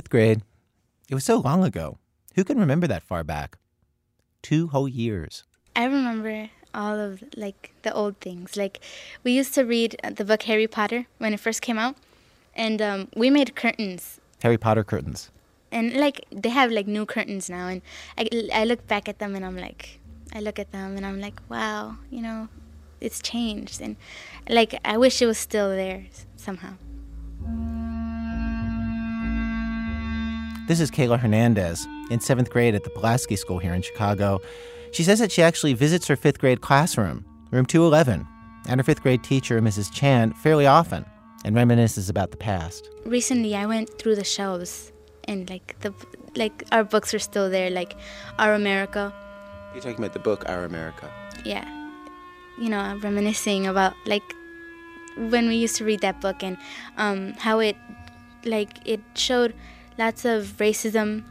Fifth grade. It was so long ago. Who can remember that far back? Two whole years. I remember all of like the old things. Like we used to read the book Harry Potter when it first came out, and um, we made curtains. Harry Potter curtains. And like they have like new curtains now, and I, I look back at them and I'm like, I look at them and I'm like, wow, you know, it's changed, and like I wish it was still there somehow. This is Kayla Hernandez in seventh grade at the Pulaski School here in Chicago. She says that she actually visits her fifth grade classroom, room 211, and her fifth grade teacher, Mrs. Chan, fairly often and reminisces about the past. Recently, I went through the shelves and like the like our books are still there, like Our America. You're talking about the book Our America. Yeah, you know, I'm reminiscing about like when we used to read that book and um, how it like it showed lots of racism.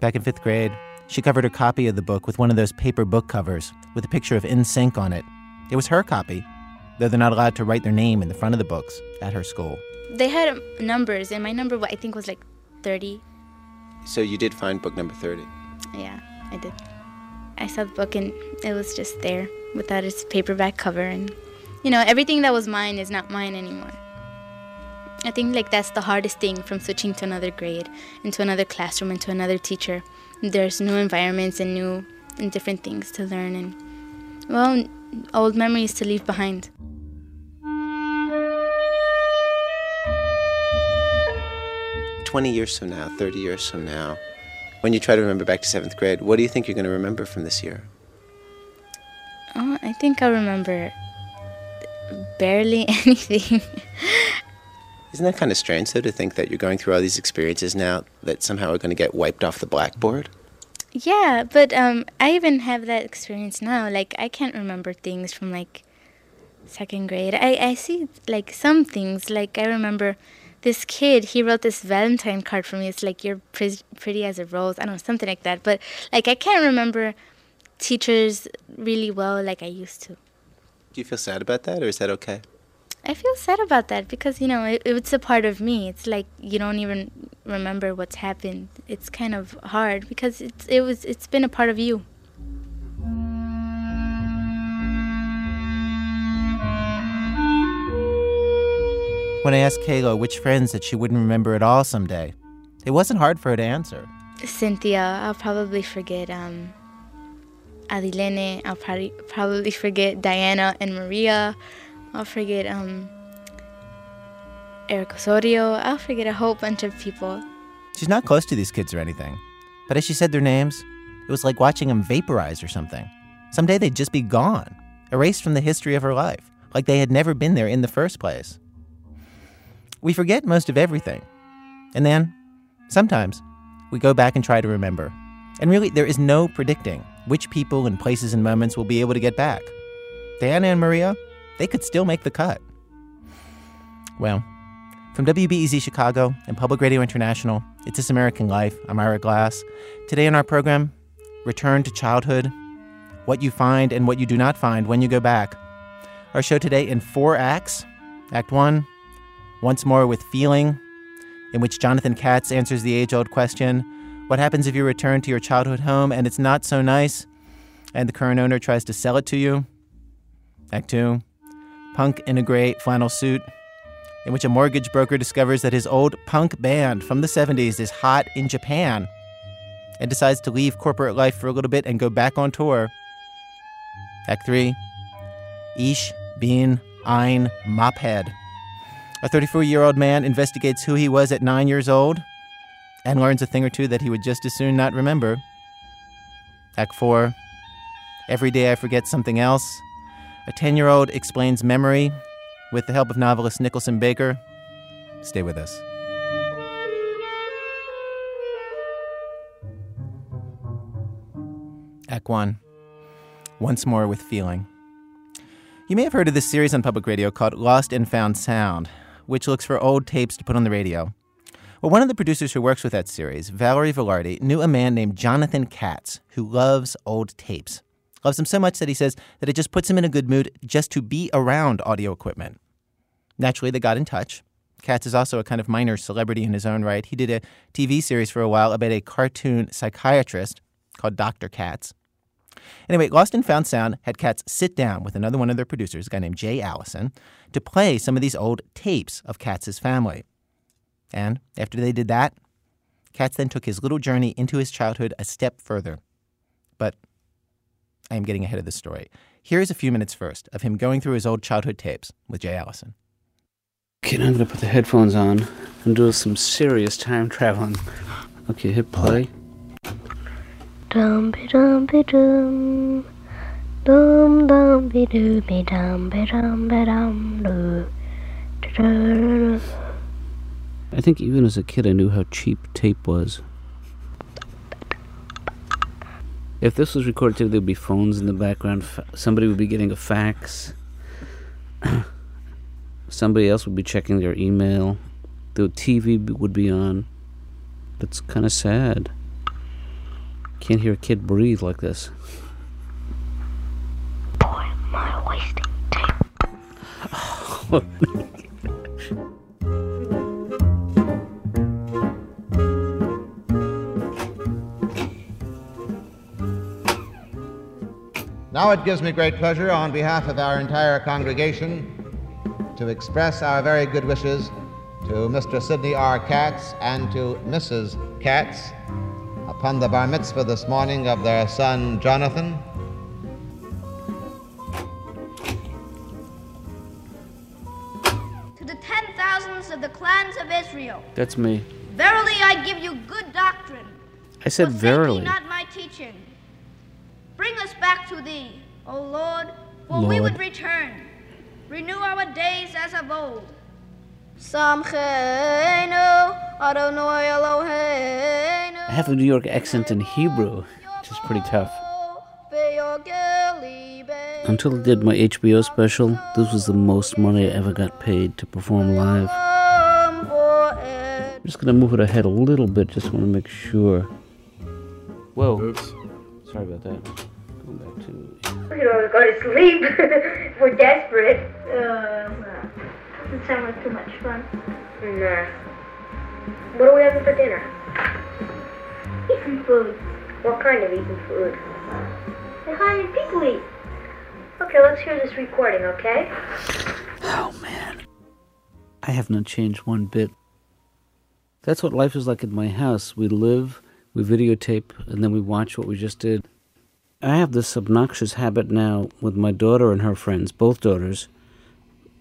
Back in fifth grade, she covered her copy of the book with one of those paper book covers with a picture of NSYNC on it. It was her copy, though they're not allowed to write their name in the front of the books at her school. They had um, numbers, and my number I think was like 30. So you did find book number 30? Yeah, I did. I saw the book and it was just there without its paperback cover and you know, everything that was mine is not mine anymore. I think like that's the hardest thing from switching to another grade, into another classroom, into another teacher. There's new environments and new and different things to learn and well, old memories to leave behind. Twenty years from now, thirty years from now, when you try to remember back to seventh grade, what do you think you're going to remember from this year? Oh, I think I remember barely anything. Isn't that kind of strange, though, to think that you're going through all these experiences now that somehow are going to get wiped off the blackboard? Yeah, but um, I even have that experience now. Like, I can't remember things from like second grade. I, I see like some things. Like, I remember this kid, he wrote this Valentine card for me. It's like, you're pre- pretty as a rose. I don't know, something like that. But like, I can't remember teachers really well like I used to. Do you feel sad about that, or is that okay? I feel sad about that because you know it, it's a part of me. It's like you don't even remember what's happened. It's kind of hard because it's it was it's been a part of you. When I asked Kayla which friends that she wouldn't remember at all someday, it wasn't hard for her to answer. Cynthia, I'll probably forget um, Adilene. I'll probably probably forget Diana and Maria. I'll forget um, Eric Osorio. I'll forget a whole bunch of people. She's not close to these kids or anything, but as she said their names, it was like watching them vaporize or something. Someday they'd just be gone, erased from the history of her life, like they had never been there in the first place. We forget most of everything. And then, sometimes, we go back and try to remember. And really, there is no predicting which people and places and moments we'll be able to get back. Diana and Maria, they could still make the cut. Well, from WBEZ Chicago and Public Radio International, it's This American Life. I'm Ira Glass. Today in our program, Return to Childhood, what you find and what you do not find when you go back. Our show today in four acts. Act one, once more with Feeling, in which Jonathan Katz answers the age old question what happens if you return to your childhood home and it's not so nice and the current owner tries to sell it to you? Act two, Punk in a gray flannel suit, in which a mortgage broker discovers that his old punk band from the 70s is hot in Japan and decides to leave corporate life for a little bit and go back on tour. Act 3 Ich Bin Ein Mophead. A 34 year old man investigates who he was at nine years old and learns a thing or two that he would just as soon not remember. Act 4 Every day I forget something else. A 10 year old explains memory with the help of novelist Nicholson Baker. Stay with us. Act 1 Once More with Feeling. You may have heard of this series on public radio called Lost and Found Sound, which looks for old tapes to put on the radio. Well, one of the producers who works with that series, Valerie Velarde, knew a man named Jonathan Katz who loves old tapes. Loves him so much that he says that it just puts him in a good mood just to be around audio equipment. Naturally, they got in touch, Katz is also a kind of minor celebrity in his own right. He did a TV series for a while about a cartoon psychiatrist called Dr. Katz. Anyway, Lost and Found Sound had Katz sit down with another one of their producers, a guy named Jay Allison, to play some of these old tapes of Katz's family. And after they did that, Katz then took his little journey into his childhood a step further. But I am getting ahead of the story. Here is a few minutes first of him going through his old childhood tapes with Jay Allison. Okay, now I'm gonna put the headphones on and do some serious time traveling. Okay, hit play. Dum be dum be dum. Dum dum be doo be dum be dum be dum doo. I think even as a kid, I knew how cheap tape was. If this was recorded today, there'd be phones in the background. Somebody would be getting a fax. Somebody else would be checking their email. The TV would be on. That's kind of sad. Can't hear a kid breathe like this. Boy, am I wasting tape. Now it gives me great pleasure on behalf of our entire congregation to express our very good wishes to Mr. Sidney R. Katz and to Mrs. Katz upon the bar mitzvah this morning of their son Jonathan. to the ten thousands of the clans of Israel. That's me. Verily I give you good doctrine. I said verily. not my teaching. Bring us back to thee, O Lord, for we would return. Renew our days as of old. Samcheinu Adonai I have a New York accent in Hebrew, which is pretty tough. Until I did my HBO special, this was the most money I ever got paid to perform live. I'm just gonna move it ahead a little bit, just want to make sure. Whoa. Oops. Sorry about that. Going back to. We don't go to sleep. We're desperate. Uh, doesn't sound like too much fun. Nah. What are we having for dinner? Eating food. What kind of eating food? The kind of people eat. Okay, let's hear this recording, okay? Oh man. I have not changed one bit. That's what life is like at my house. We live, we videotape, and then we watch what we just did. I have this obnoxious habit now with my daughter and her friends, both daughters.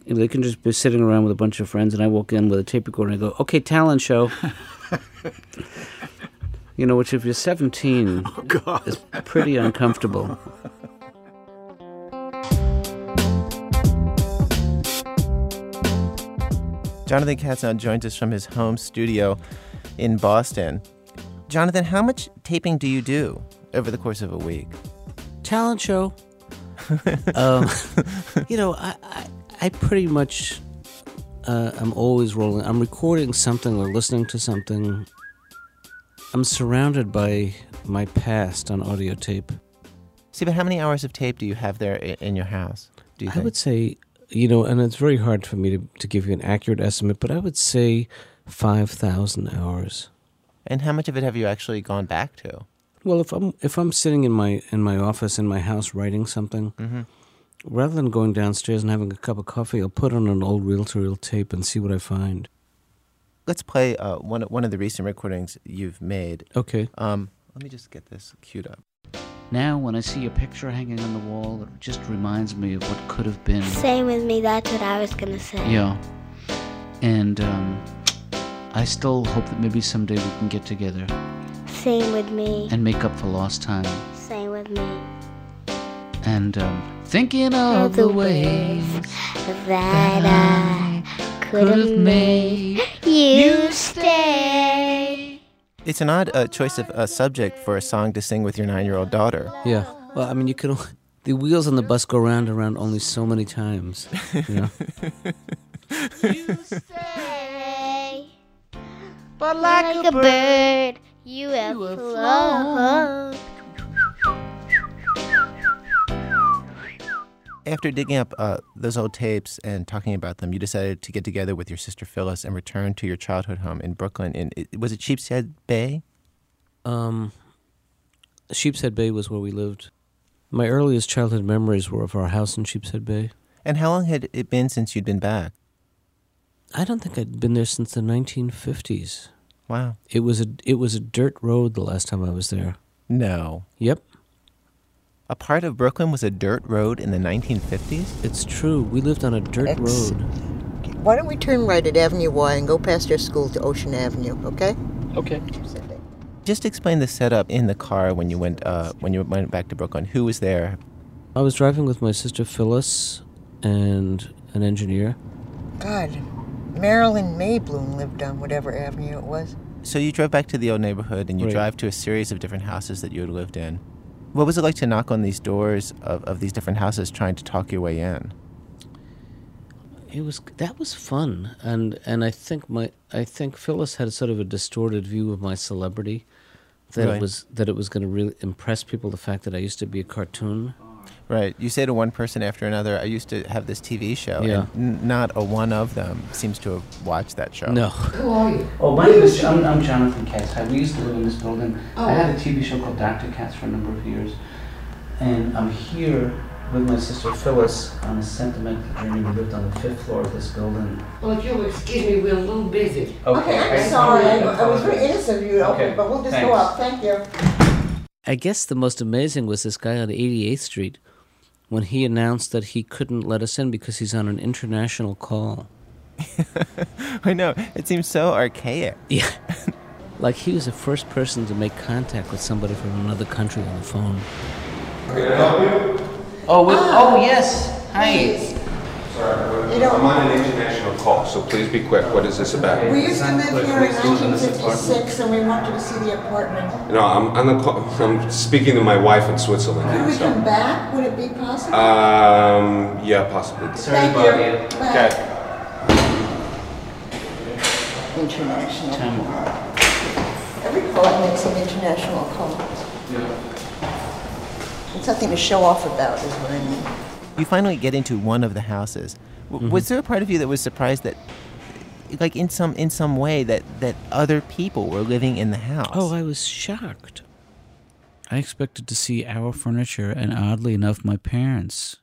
They can just be sitting around with a bunch of friends, and I walk in with a tape recorder and I go, okay, talent show. you know, which if you're 17 is pretty uncomfortable. Jonathan Katz now joins us from his home studio in Boston. Jonathan, how much taping do you do over the course of a week? talent show. um, you know, I, I, I pretty much, uh, I'm always rolling. I'm recording something or listening to something. I'm surrounded by my past on audio tape. See, but how many hours of tape do you have there in your house? Do you I think? would say, you know, and it's very hard for me to, to give you an accurate estimate, but I would say 5,000 hours. and how much of it have you actually gone back to? Well, if I'm if I'm sitting in my in my office in my house writing something, Mm-hmm. rather than going downstairs and having a cup of coffee, I'll put on an old reel-to-reel tape and see what I find. Let's play uh, one one of the recent recordings you've made. Okay. Um, let me just get this queued up. Now, when I see a picture hanging on the wall, it just reminds me of what could have been. Same with me, that's what I was gonna say. Yeah. And um, I still hope that maybe someday we can get together Same with me. and make up for lost time. Same with me. And um, thinking of the ways that I could have made you stay. It's an odd uh, choice of a subject for a song to sing with your nine-year-old daughter. Yeah. Well, I mean, you could. The wheels on the bus go round and round only so many times. You know? Stay. But like, a bird, UFO. After digging up uh, those old tapes and talking about them, you decided to get together with your sister Phyllis and return to your childhood home in Brooklyn. In was it Sheepshead Bay? Um, Sheepshead Bay was where we lived. My earliest childhood memories were of our house in Sheepshead Bay. And how long had it been since you'd been back? I don't think I'd been there since the 1950s. Wow. It was a it was a dirt road the last time I was there. No. Yep. A part of Brooklyn was a dirt road in the 1950s? It's true. We lived on a dirt Ex- road. Why don't we turn right at Avenue Y and go past your school to Ocean Avenue, okay? Okay. Just explain the setup in the car when you went uh, when you went back to Brooklyn. Who was there? I was driving with my sister Phyllis and an engineer. God, Marilyn Maybloom lived on whatever avenue it was. So you drove back to the old neighborhood and you right. drive to a series of different houses that you had lived in. What was it like to knock on these doors of, of these different houses trying to talk your way in? It was that was fun and and I think my I think Phyllis had sort of a distorted view of my celebrity that right. it was that it was going to really impress people the fact that I used to be a cartoon Right. You say to one person after another, I used to have this TV show, yeah. and n- not a one of them seems to have watched that show. No. Who are you? Oh, my name is, I'm, I'm Jonathan Katz. I, we used to live in this building. Oh. I had a oh. TV show called Dr. Katz for a number of years. And I'm here with my sister Phyllis on a sentimental journey. We lived on the fifth floor of this building. Oh, well, if you'll excuse me, we're a little busy. Okay, okay I'm sorry. I was very innocent of you, okay. but we'll just Thanks. go up. Thank you. I guess the most amazing was this guy on 88th Street when he announced that he couldn't let us in because he's on an international call. I know. It seems so archaic. Yeah. like he was the first person to make contact with somebody from another country on the phone. Can I help you? Oh, ah. oh yes. Hi. Please. Sorry, you know, I'm on an international call, so please be quick. What is this about? We used to live here in 1956, and we wanted to see the apartment. No, I'm the call. I'm speaking to my wife in Switzerland. Could we so. come back? Would it be possible? Um, yeah, possibly. Sorry, Thank you. Okay. International. Call. Every call makes an international call. Yeah. It's nothing to show off about, is what I mean you finally get into one of the houses. W- mm-hmm. Was there a part of you that was surprised that, like in some in some way, that that other people were living in the house? Oh, I was shocked. I expected to see our furniture, and oddly enough, my parents,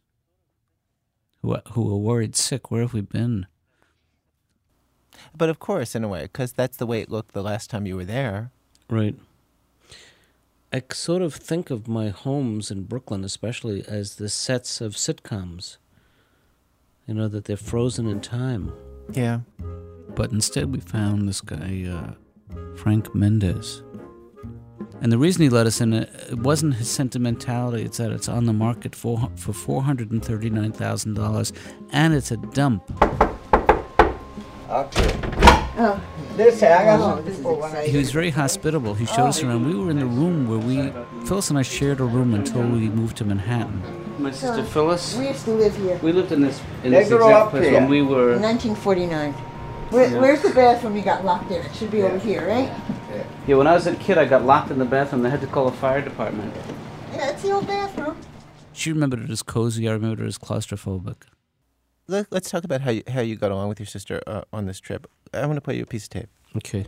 who who were worried sick. Where have we been? But of course, in a way, because that's the way it looked the last time you were there. Right. I sort of think of my homes in Brooklyn, especially, as the sets of sitcoms. You know, that they're frozen in time. Yeah. But instead, we found this guy, uh, Frank Mendez. And the reason he let us in, uh, it wasn't his sentimentality. It's that it's on the market for, for $439,000 and it's a dump. Okay. Oh. Oh, he was very hospitable. He showed us oh, around. We were in the room where we, Phyllis and I shared a room until we moved to Manhattan. My sister Phyllis. We used to live here. We lived in this, in this exact place here. when we were. 1949. Where, yeah. Where's the bathroom you got locked in? It should be yeah. over here, right? Yeah. yeah, when I was a kid, I got locked in the bathroom. They had to call the fire department. Yeah, it's the old bathroom. She remembered it as cozy. I remembered it as claustrophobic let, us talk about how you how you got along with your sister uh, on this trip. I want to play you a piece of tape. Okay.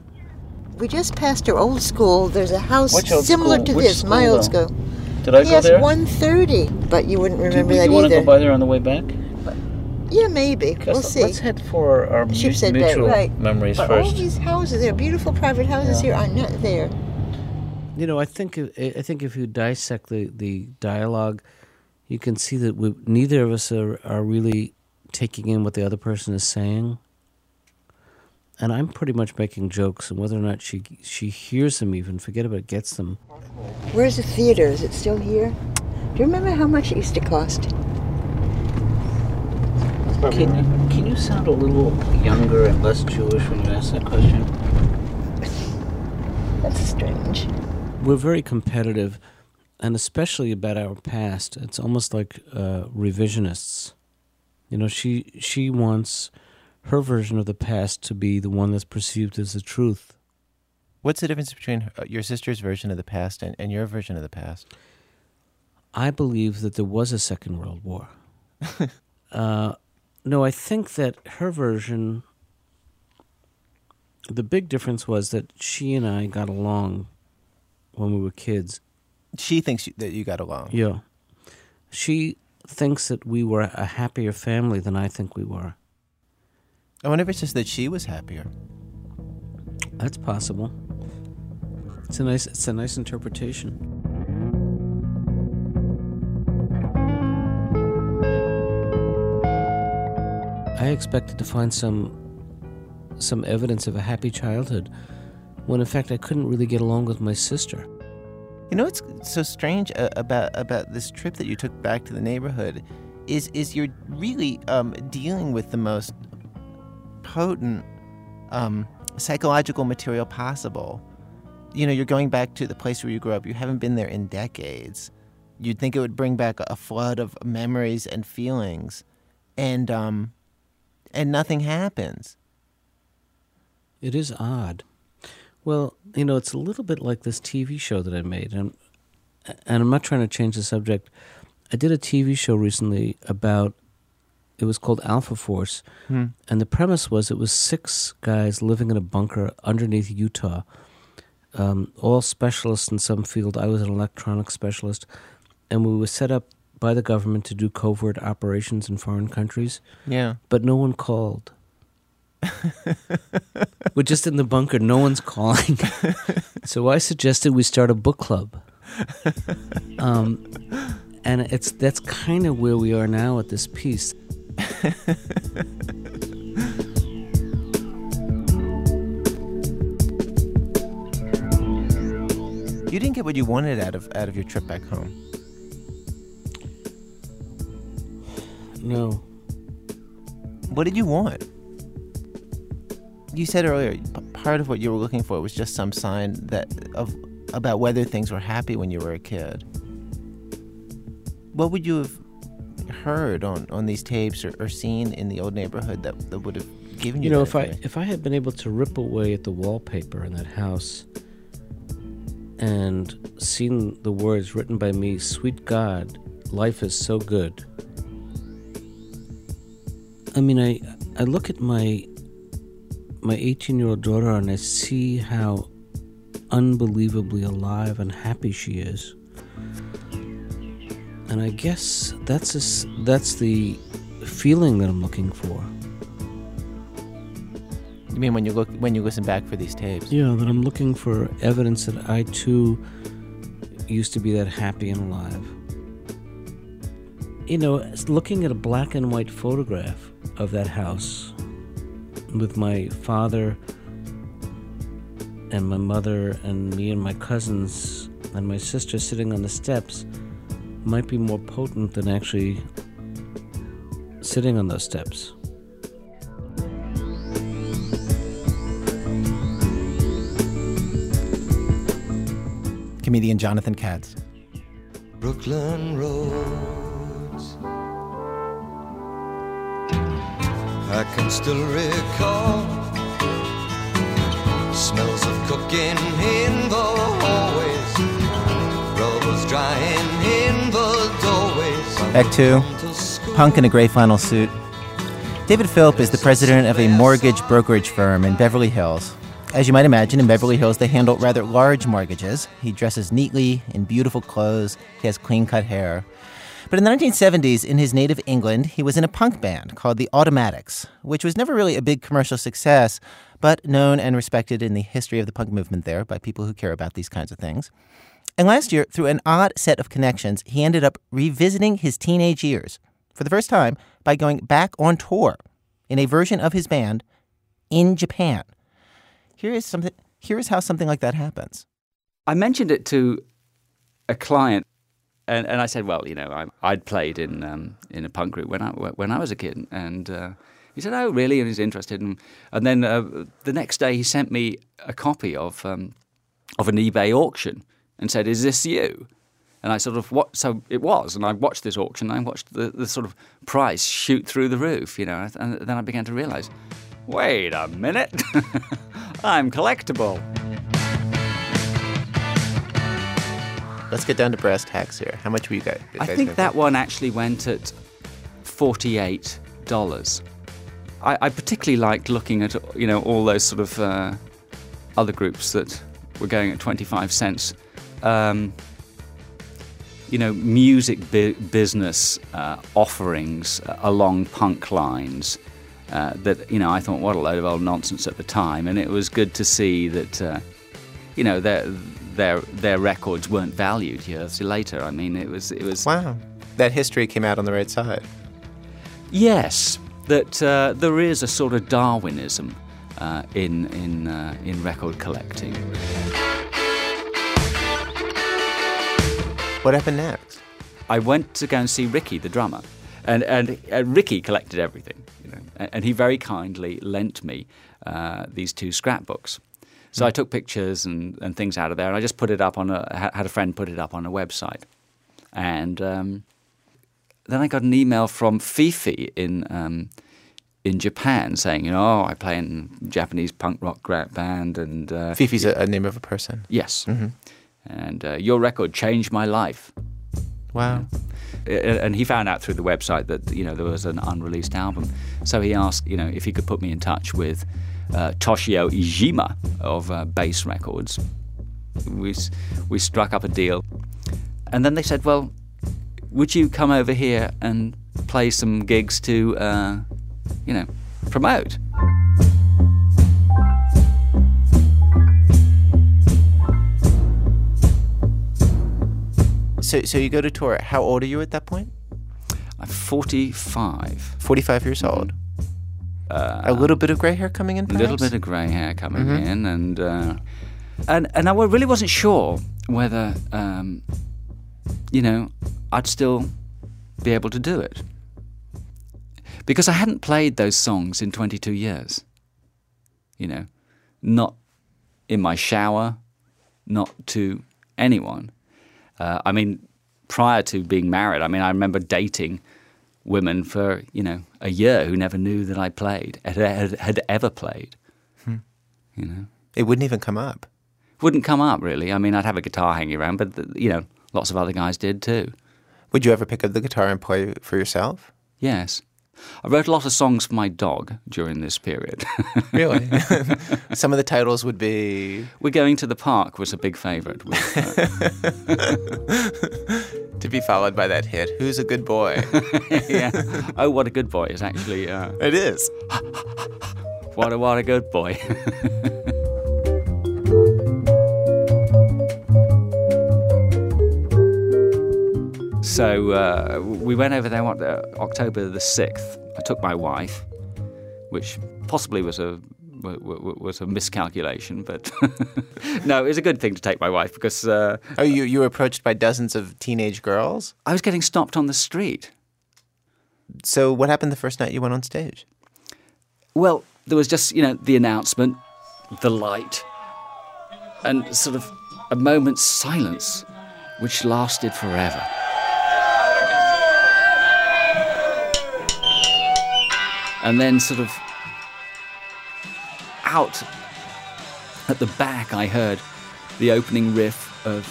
We just passed her old school. There's a house similar school? to Which this, school, my old school. Did I yes, go there? Yes, one thirty. But you wouldn't remember Did that either. Do You want to go by there on the way back? Yeah, maybe. We'll see. Let's head for our mu- mutual that, right. memories but first. All these houses, they're beautiful private houses yeah. here. are not there. You know, I think I think if you dissect the, the dialogue, you can see that we, neither of us are, are really taking in what the other person is saying. And I'm pretty much making jokes, and whether or not she she hears them, even forget about it, gets them. Where's the theater? Is it still here? Do you remember how much it used to cost? Can you, can you sound a little younger and less Jewish when you ask that question? That's strange. We're very competitive, and especially about our past. It's almost like uh, revisionists. You know, she she wants her version of the past to be the one that's perceived as the truth. What's the difference between your sister's version of the past and, and your version of the past? I believe that there was a Second World War. uh, no, I think that her version, the big difference was that she and I got along when we were kids. She thinks that you got along. Yeah. She thinks that we were a happier family than I think we were. I wonder if it's just that she was happier. That's possible. It's a nice it's a nice interpretation. I expected to find some some evidence of a happy childhood when in fact I couldn't really get along with my sister. You know what's so strange uh, about about this trip that you took back to the neighborhood is is you're really um, dealing with the most potent um, psychological material possible. You know, you're going back to the place where you grew up. You haven't been there in decades. You'd think it would bring back a flood of memories and feelings, and um, and nothing happens. It is odd. Well, you know, it's a little bit like this TV show that I made, and and I'm not trying to change the subject. I did a TV show recently about. It was called Alpha Force, Hmm. and the premise was it was six guys living in a bunker underneath Utah, um, all specialists in some field. I was an electronics specialist, and we were set up by the government to do covert operations in foreign countries. Yeah. but no one called. We're just in the bunker. No one's calling. so I suggested we start a book club. Um, and it's that's kind of where we are now at this piece. You didn't get what you wanted out of out of your trip back home. No. What did you want? You said earlier part of what you were looking for was just some sign that of about whether things were happy when you were a kid. What would you have heard on, on these tapes or, or seen in the old neighborhood that, that would have given you You know, if I if I had been able to rip away at the wallpaper in that house and seen the words written by me, "Sweet God, life is so good." I mean, I I look at my my 18 year old daughter and I see how unbelievably alive and happy she is. And I guess that's a that's the feeling that I'm looking for. You mean when you look when you listen back for these tapes? Yeah, that I'm looking for evidence that I too used to be that happy and alive. You know, looking at a black and white photograph of that house with my father and my mother and me and my cousins and my sister sitting on the steps might be more potent than actually sitting on those steps. Comedian Jonathan Katz. Brooklyn roads. I can still recall smells of cooking in the hallways, rollers drying in the doorways. Act two, punk in a gray flannel suit. David Philp is the president of a mortgage brokerage firm in Beverly Hills. As you might imagine, in Beverly Hills, they handle rather large mortgages. He dresses neatly in beautiful clothes, he has clean cut hair. But in the 1970s, in his native England, he was in a punk band called the Automatics, which was never really a big commercial success, but known and respected in the history of the punk movement there by people who care about these kinds of things. And last year, through an odd set of connections, he ended up revisiting his teenage years for the first time by going back on tour in a version of his band in Japan. Here is something here is how something like that happens. I mentioned it to a client, and, and I said, well, you know, I, I'd played in um, in a punk group when I when I was a kid, and uh, he said, oh, really? And he's interested, and and then uh, the next day he sent me a copy of um, of an eBay auction and said, is this you? And I sort of what so it was, and I watched this auction. And I watched the, the sort of price shoot through the roof, you know, and then I began to realise, wait a minute, I'm collectible. Let's get down to brass tacks here. How much were you guys? I think that one actually went at forty-eight dollars. I, I particularly liked looking at you know all those sort of uh, other groups that were going at twenty-five cents. Um, you know, music bu- business uh, offerings uh, along punk lines. Uh, that you know, I thought, what a load of old nonsense at the time, and it was good to see that, uh, you know, their their their records weren't valued years later. I mean, it was it was wow, that history came out on the right side. Yes, that uh, there is a sort of Darwinism uh, in in uh, in record collecting. What happened next? I went to go and see Ricky, the drummer, and and uh, Ricky collected everything, you know, and, and he very kindly lent me uh, these two scrapbooks. So I took pictures and, and things out of there, and I just put it up on a ha- had a friend put it up on a website, and um, then I got an email from Fifi in um, in Japan saying, you know, oh, I play in a Japanese punk rock band, and uh, Fifi's a, a name of a person. yes, Mhm. and uh, your record changed my life. Wow. And he found out through the website that you know there was an unreleased album. So he asked, you know, if he could put me in touch with uh, Toshio Ijima of uh, Bass Records. We we struck up a deal, and then they said, well, would you come over here and play some gigs to, uh, you know, promote? So, so you go to tour. How old are you at that point? I'm 45. 45 years old. Uh, a little bit of gray hair coming in. A little bit of grey hair coming Mhm. in, and uh, and and I really wasn't sure whether um, you know I'd still be able to do it because I hadn't played those songs in 22 years. You know, not in my shower, not to anyone. Uh, I mean, prior to being married, I mean, I remember dating women for you know a year who never knew that I played had, had, had ever played. Hmm. You know, It wouldn't even come up. wouldn't come up really. I mean, I'd have a guitar hanging around, but the, you know, lots of other guys did too. Would you ever pick up the guitar and play for yourself? Yes, I wrote a lot of songs for my dog during this period. Really? Some of the titles would be We're going to the park was a big favourite. with, uh, to be followed by that hit. Who's a good boy? yeah. Oh, what a good boy is actually. Uh, it is. what a what a good boy. So uh, we went over there what, uh, October the sixth. I took my wife, which possibly was a was a miscalculation, but no, it was a good thing to take my wife because uh, Oh, you you were approached by dozens of teenage girls. I was getting stopped on the street. So what happened the first night you went on stage? Well, there was just, you know, the announcement, the light, and sort of a moment's silence, which lasted forever. And then, sort of, out at the back, I heard the opening riff of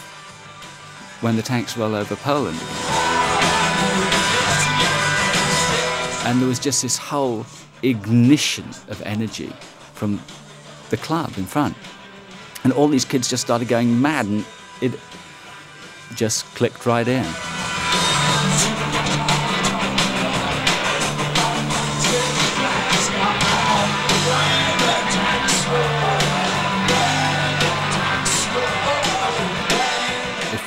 When the Tanks Roll Over Poland. And there was just this whole ignition of energy from the club in front. And all these kids just started going mad, and it just clicked right in.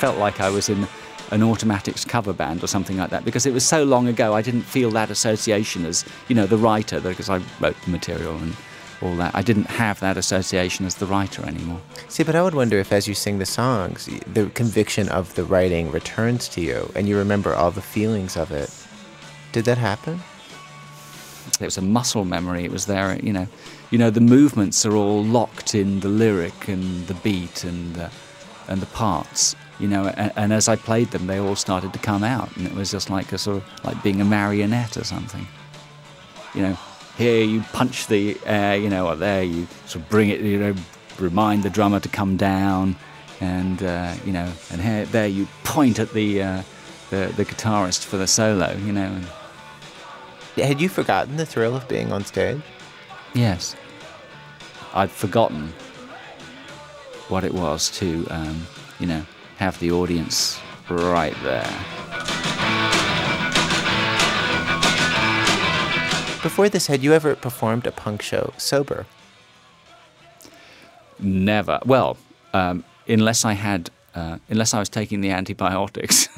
Felt like I was in an automatics cover band or something like that because it was so long ago I didn't feel that association as you know the writer because I wrote the material and all that. I didn't have that association as the writer anymore. See, but I would wonder if, as you sing the songs, the conviction of the writing returns to you, and you remember all the feelings of it. Did that happen? it was a muscle memory. It was there you know. You know the movements are all locked in the lyric and the beat and the, and the parts you know and, and as I played them they all started to come out and it was just like a sort of like being a marionette or something you know here you punch the air you know or there you sort of bring it you know remind the drummer to come down and uh, you know and here there you point at the uh, the, the guitarist for the solo you know and Had you forgotten the thrill of being on stage? Yes. I'd forgotten what it was to, um, you know, have the audience right there. Before this, had you ever performed a punk show sober? Never. Well, um, unless I had, uh, unless I was taking the antibiotics.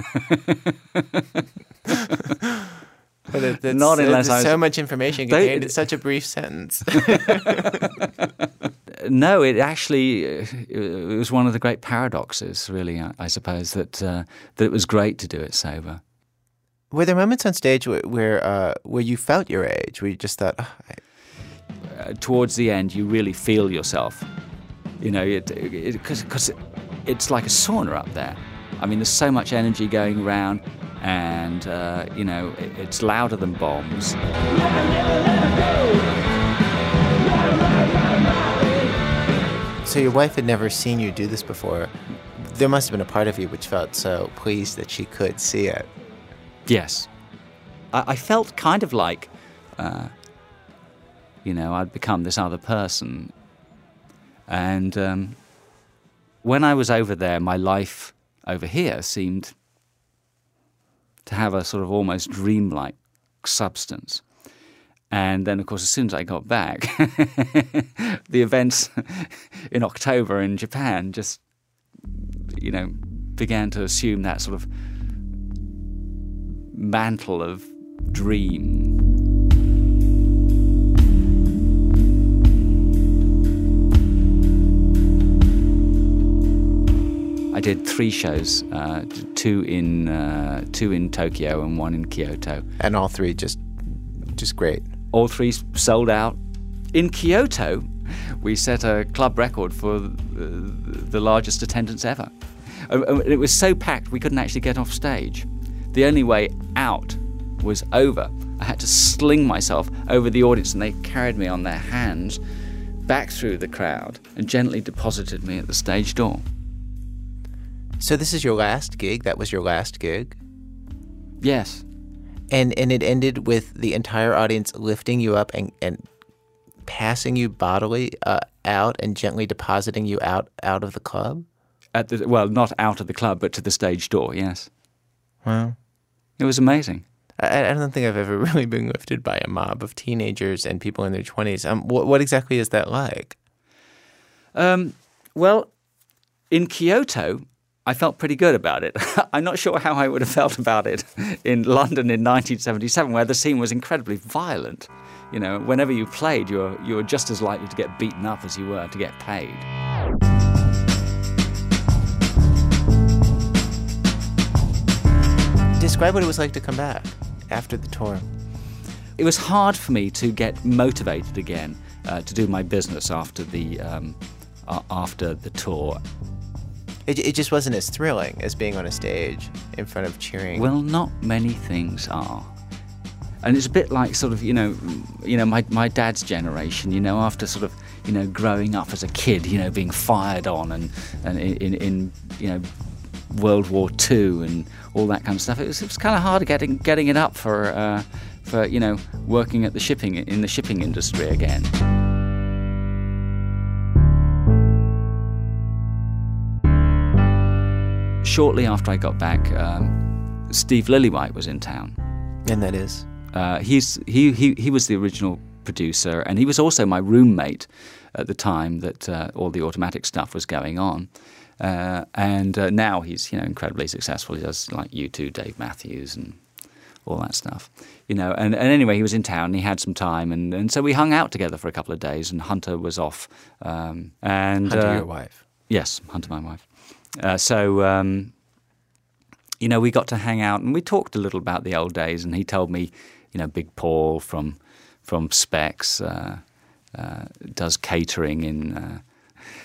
But it, it's, Not unless there's so much information contained in such a brief sentence. no, it actually uh, it was one of the great paradoxes, really. I, I suppose that uh, that it was great to do it sober. Were there moments on stage where where, uh, where you felt your age, where you just thought, oh, I, Uh, towards the end, you really feel yourself. You know, because because it's like a sauna up there. I mean, there's so much energy going around, and uh, you know, it, it's louder than bombs. So your wife had never seen you do this before. There must have been a part of you which felt so pleased that she could see it. Yes. I, I felt kind of like, uh, you know, I'd become this other person. And um, when I was over there, my life over here seemed to have a sort of almost dreamlike substance. And then, of course, as soon as I got back, the events in October in Japan just, you know, began to assume that sort of mantle of dream. I did three shows, uh, two in uh, two in Tokyo and one in Kyoto. And all three just just great. All three sold out. In Kyoto, we set a club record for the largest attendance ever. Uh, uh, It was so packed we couldn't actually get off stage. The only way out was over. I had to sling myself over the audience, and they carried me on their hands back through the crowd and gently deposited me at the stage door. So this is your last gig. That was your last gig, Yes. And and it ended with the entire audience lifting you up and and passing you bodily uh, out and gently depositing you out out of the club. At the well, not out of the club, but to the stage door. Yes. Wow. It was amazing. I, I don't think I've ever really been lifted by a mob of teenagers and people in their twenties. Um, what, what exactly is that like? Um, well, in Kyoto, I felt pretty good about it. I'm not sure how I would have felt about it in London in 1977, where the scene was incredibly violent. You know, whenever you played, you were, you were just as likely to get beaten up as you were to get paid. Describe what it was like to come back after the tour. It was hard for me to get motivated again uh, to do my business after the um, a- after the tour. It, it just wasn't as thrilling as being on a stage in front of cheering. Well, not many things are. And it's a bit like sort of, you know, you know, my, my dad's generation, you know, after sort of, you know, growing up as a kid, you know, being fired on and, and in, in, you know, World War II and all that kind of stuff. It was, it was kind of hard getting, getting it up for, uh, for, you know, working at the shipping, in the shipping industry again. Shortly after I got back, um, Steve Lillywhite was in town. and that is Uh, he's he, he he was the original producer, and he was also my roommate at the time that uh, all the automatic stuff was going on. Uh, and uh, now he's you know incredibly successful. He does like U2, Dave Matthews, and all that stuff. You know, and, and anyway, he was in town. and He had some time, and, and so we hung out together for a couple of days. And Hunter was off. Um, and Hunter, uh, your wife. Yes, Hunter, my wife. Uh, so, um, you know, we got to hang out and we talked a little about the old days. And he told me, you know, Big Paul from from Specs uh, uh, does catering in, uh,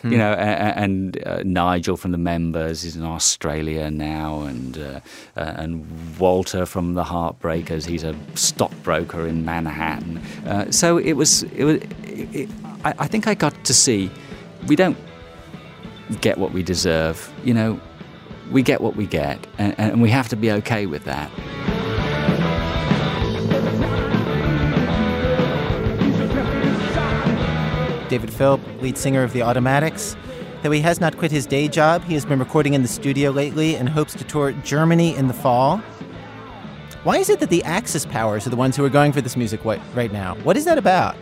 Hmm. you know, and uh, Nigel from the Members is in Australia now, and uh, uh, and Walter from the Heartbreakers, he's a stockbroker in Manhattan. Uh, so it was, it was, it, it, I, I think I got to see, we don't get what we deserve. You know, we get what we get, and, and we have to be okay with that. David Philp, lead singer of The Automatics, though he has not quit his day job, he has been recording in the studio lately and hopes to tour Germany in the fall. Why is it that the Axis powers are the ones who are going for this music right now? What is that about?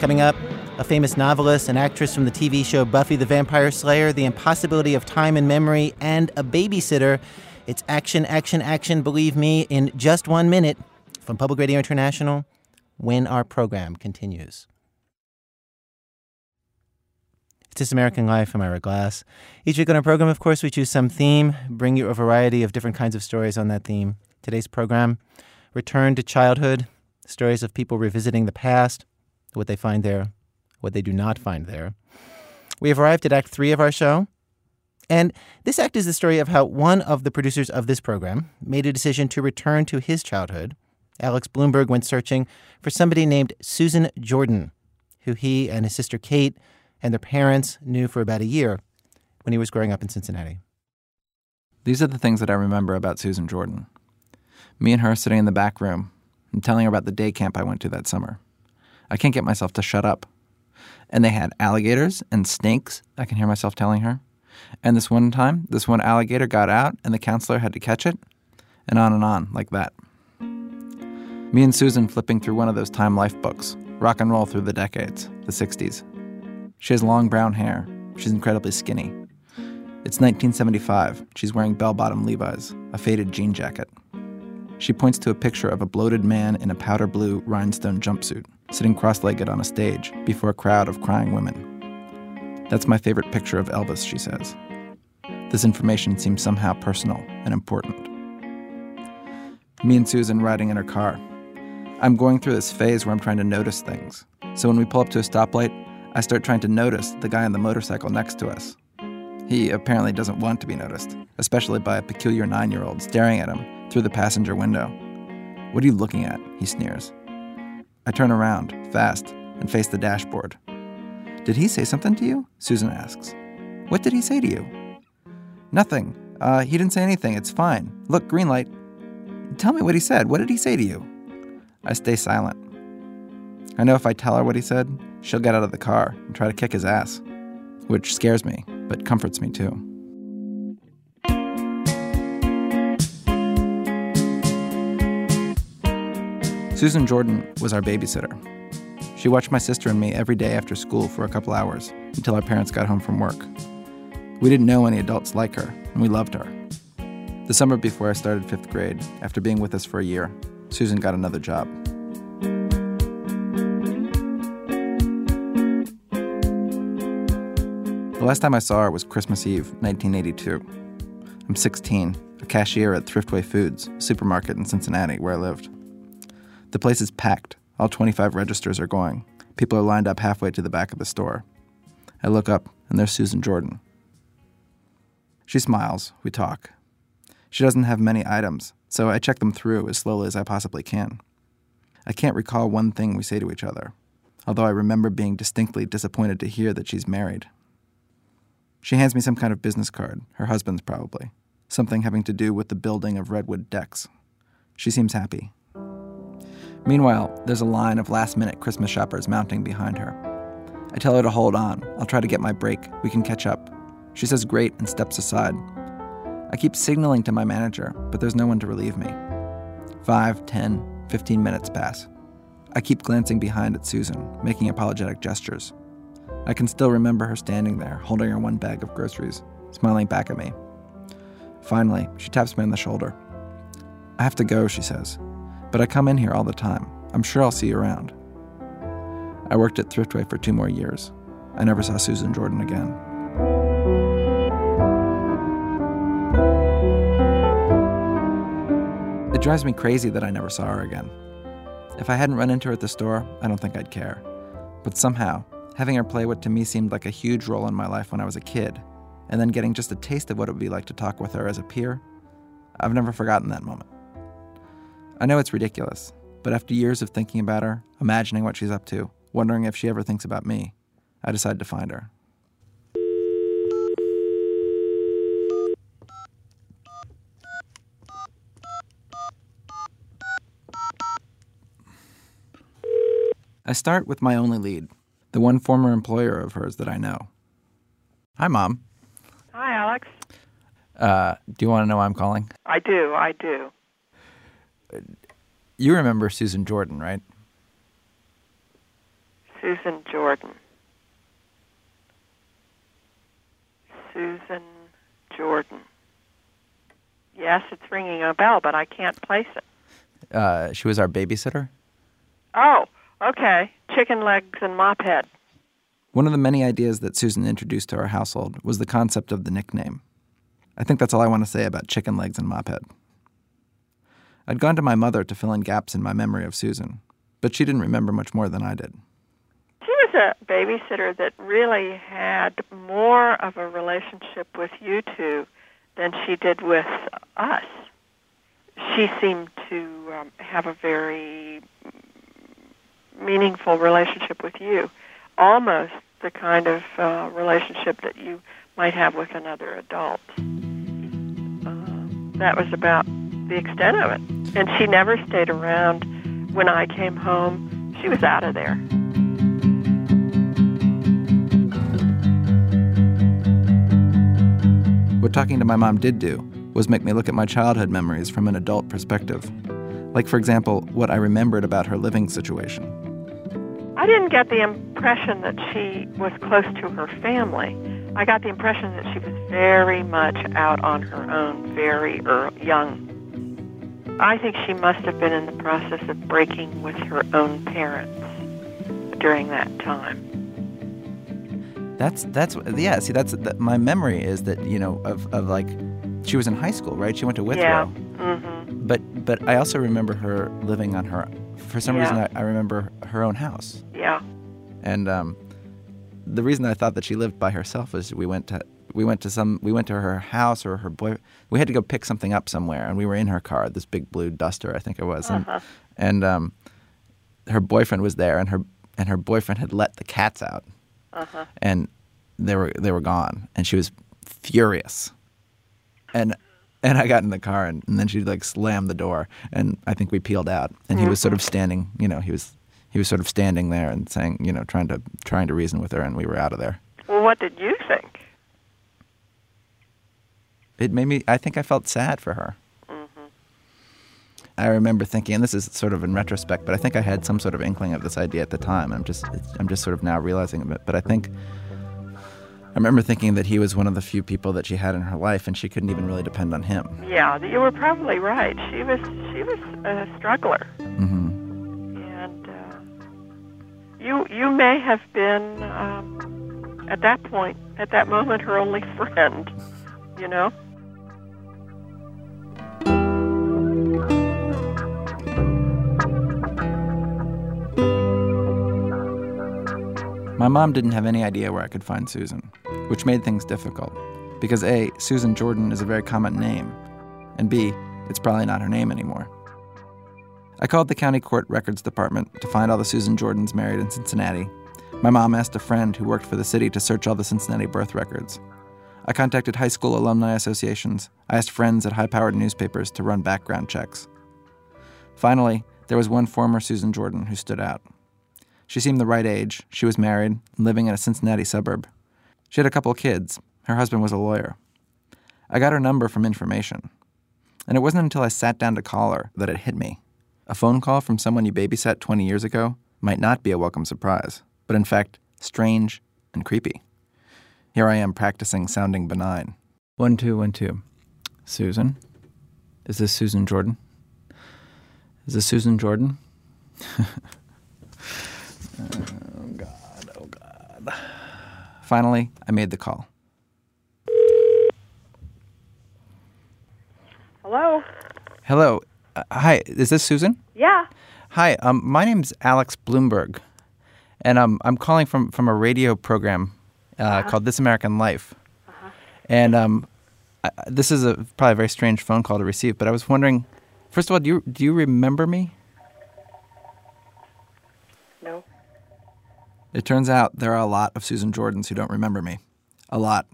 Coming up, a famous novelist and actress from the TV show Buffy the Vampire Slayer, The Impossibility of Time and Memory, and a babysitter. It's action, action, action, believe me, in just one minute from Public Radio International when our program continues. It's This American Life. I'm Ira Glass. Each week on our program, of course, we choose some theme, bring you a variety of different kinds of stories on that theme. Today's program, Return to Childhood, stories of people revisiting the past, what they find there, what they do not find there. We have arrived at Act Three of our show. And this act is the story of how one of the producers of this program made a decision to return to his childhood. Alex Blumberg went searching for somebody named Susan Jordan, who he and his sister Kate and their parents knew for about a year when he was growing up in Cincinnati. These are the things that I remember about Susan Jordan. Me and her sitting in the back room and telling her about the day camp I went to that summer. I can't get myself to shut up. And they had alligators and snakes, I can hear myself telling her. And this one time, this one alligator got out and the counselor had to catch it, and on and on, like that. Me and Susan flipping through one of those Time Life books, rock and roll through the decades, the 60s. She has long brown hair. She's incredibly skinny. It's 1975. She's wearing bell bottom Levi's, a faded jean jacket. She points to a picture of a bloated man in a powder blue rhinestone jumpsuit, sitting cross legged on a stage before a crowd of crying women. That's my favorite picture of Elvis, she says. This information seems somehow personal and important. Me and Susan riding in her car. I'm going through this phase where I'm trying to notice things. So when we pull up to a stoplight, I start trying to notice the guy on the motorcycle next to us. He apparently doesn't want to be noticed, especially by a peculiar nine year old staring at him through the passenger window. What are you looking at? He sneers. I turn around, fast, and face the dashboard. Did he say something to you? Susan asks. What did he say to you? Nothing. Uh, he didn't say anything. It's fine. Look, green light. Tell me what he said. What did he say to you? I stay silent. I know if I tell her what he said, she'll get out of the car and try to kick his ass, which scares me, but comforts me too. Susan Jordan was our babysitter. She watched my sister and me every day after school for a couple hours until our parents got home from work. We didn't know any adults like her, and we loved her. The summer before I started fifth grade, after being with us for a year, Susan got another job. The last time I saw her was Christmas Eve, 1982. I'm 16, a cashier at Thriftway Foods, supermarket in Cincinnati, where I lived. The place is packed, all 25 registers are going. People are lined up halfway to the back of the store. I look up, and there's Susan Jordan. She smiles. We talk. She doesn't have many items, so I check them through as slowly as I possibly can. I can't recall one thing we say to each other, although I remember being distinctly disappointed to hear that she's married. She hands me some kind of business card, her husband's probably, something having to do with the building of redwood decks. She seems happy. Meanwhile, there's a line of last minute Christmas shoppers mounting behind her. I tell her to hold on. I'll try to get my break. We can catch up. She says great and steps aside. I keep signaling to my manager, but there's no one to relieve me. Five, ten, fifteen minutes pass. I keep glancing behind at Susan, making apologetic gestures. I can still remember her standing there, holding her one bag of groceries, smiling back at me. Finally, she taps me on the shoulder. I have to go, she says but I come in here all the time. I'm sure I'll see you around. I worked at Thriftway for two more years. I never saw Susan Jordan again. It drives me crazy that I never saw her again. If I hadn't run into her at the store, I don't think I'd care. But somehow, having her play what to me seemed like a huge role in my life when I was a kid, and then getting just a taste of what it would be like to talk with her as a peer, I've never forgotten that moment. I know it's ridiculous, but after years of thinking about her, imagining what she's up to, wondering if she ever thinks about me, I decided to find her. I start with my only lead, the one former employer of hers that I know. Hi, Mom. Hi, Alex. Uh, do you want to know why I'm calling? I do, I do. You remember Susan Jordan, right? Susan Jordan. Susan Jordan. Yes, it's ringing a bell, but I can't place it. Uh, she was our babysitter. Oh, okay. Chicken legs and mop head. One of the many ideas that Susan introduced to our household was the concept of the nickname. I think that's all I want to say about chicken legs and mophead. I'd gone to my mother to fill in gaps in my memory of Susan, but she didn't remember much more than I did. She was a babysitter that really had more of a relationship with you two than she did with us. She seemed to um, have a very meaningful relationship with you, almost the kind of uh, relationship that you might have with another adult. Uh, that was about the extent of it. And she never stayed around when I came home. She was out of there. What talking to my mom did do was make me look at my childhood memories from an adult perspective. Like, for example, what I remembered about her living situation. I didn't get the impression that she was close to her family. I got the impression that she was very much out on her own, very early, young. I think she must have been in the process of breaking with her own parents during that time. That's that's yeah. See, that's that, my memory is that you know of of like she was in high school, right? She went to Withrow. Yeah. Mm-hmm. But but I also remember her living on her. For some Yeah. reason, I, I remember her own house. Yeah. And um, the reason I thought that she lived by herself is we went to we went to some we went to her house or her boy. We had to go pick something up somewhere, and we were in her car, this big blue Duster, I think it was, and Uh-huh. and um, her boyfriend was there, and her and her boyfriend had let the cats out, Uh-huh. and they were they were gone, and she was furious, and. And I got in the car, and, and then she like slammed the door, and I think we peeled out. And he was sort of standing, you know, he was he was sort of standing there and saying, you know, trying to trying to reason with her, and we were out of there. Well, what did you think? It made me. I think I felt sad for her. I remember thinking, and this is sort of in retrospect, but I think I had some sort of inkling of this idea at the time. I'm just, I'm just sort of now realizing it. But I think I remember thinking that he was one of the few people that she had in her life, and she couldn't even really depend on him. Yeah, you were probably right. She was she was a struggler, hmm and uh, you you may have been um, at that point, at that moment, her only friend. You know. My mom didn't have any idea where I could find Susan, which made things difficult. Because A, Susan Jordan is a very common name, and B, it's probably not her name anymore. I called the county court records department to find all the Susan Jordans married in Cincinnati. My mom asked a friend who worked for the city to search all the Cincinnati birth records. I contacted high school alumni associations. I asked friends at high powered newspapers to run background checks. Finally, there was one former Susan Jordan who stood out. She seemed the right age. She was married living in a Cincinnati suburb. She had a couple of kids. Her husband was a lawyer. I got her number from information. And it wasn't until I sat down to call her that it hit me. A phone call from someone you babysat 20 years ago might not be a welcome surprise, but in fact, strange and creepy. Here I am practicing sounding benign. One, two, one, two. Susan? Is this Susan Jordan? Is this Susan Jordan? Oh, God. Oh, God. Finally, I made the call. Hello. Hello. Uh, hi, is this Susan? Yeah. Hi, um, my name's Alex Blumberg, and um, I'm calling from, from a radio program uh, called This American Life. And um, I, this is a probably a very strange phone call to receive, but I was wondering, first of all, do you do you remember me? No. It turns out there are a lot of Susan Jordans who don't remember me. A lot.